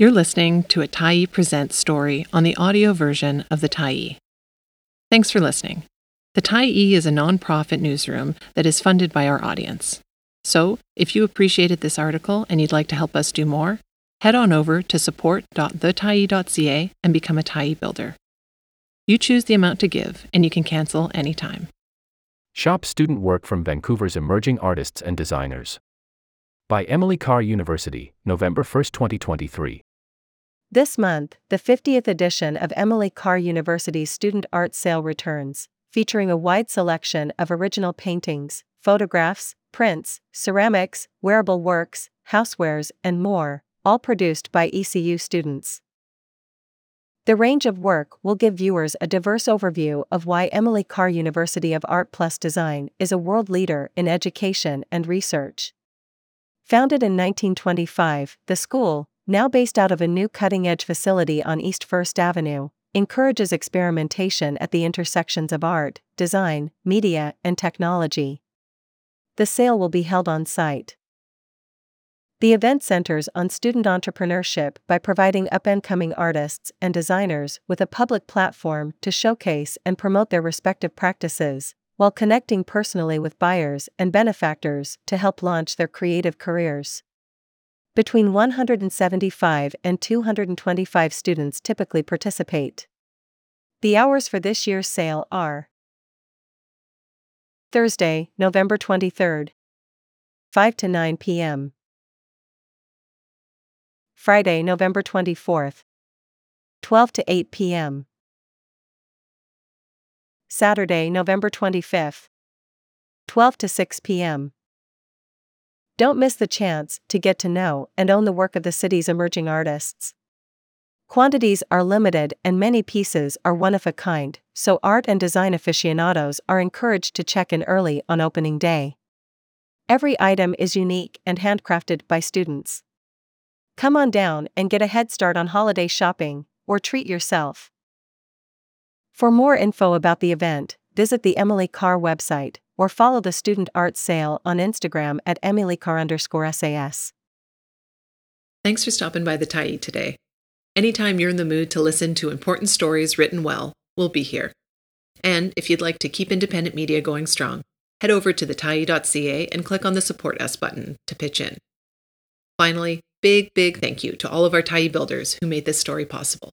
You're listening to a Tyee Presents story on the audio version of the Tyee. Thanks for listening. The Tyee is a nonprofit newsroom that is funded by our audience. So, if you appreciated this article and you'd like to help us do more, head on over to support.thetyee.ca and become a Tyee builder. You choose the amount to give, and you can cancel anytime. Shop Student Work from Vancouver's Emerging Artists and Designers. By Emily Carr University, November 1, 2023. This month, the 50th edition of Emily Carr University's Student Art Sale returns, featuring a wide selection of original paintings, photographs, prints, ceramics, wearable works, housewares, and more, all produced by ECU students. The range of work will give viewers a diverse overview of why Emily Carr University of Art Plus Design is a world leader in education and research. Founded in 1925, the school, now based out of a new cutting edge facility on East First Avenue, encourages experimentation at the intersections of art, design, media, and technology. The sale will be held on site. The event centers on student entrepreneurship by providing up and coming artists and designers with a public platform to showcase and promote their respective practices, while connecting personally with buyers and benefactors to help launch their creative careers. Between 175 and 225 students typically participate. The hours for this year's sale are Thursday, November 23rd, 5 to 9 p.m. Friday, November 24th, 12 to 8 p.m. Saturday, November 25th, 12 to 6 p.m. Don't miss the chance to get to know and own the work of the city's emerging artists. Quantities are limited and many pieces are one of a kind, so art and design aficionados are encouraged to check in early on opening day. Every item is unique and handcrafted by students. Come on down and get a head start on holiday shopping, or treat yourself. For more info about the event, visit the Emily Carr website or follow the Student Art Sale on Instagram at emilycarr underscore SAS. Thanks for stopping by the Tyee today. Anytime you're in the mood to listen to important stories written well, we'll be here. And if you'd like to keep independent media going strong, head over to thetyee.ca and click on the Support Us button to pitch in. Finally, big, big thank you to all of our Tyee builders who made this story possible.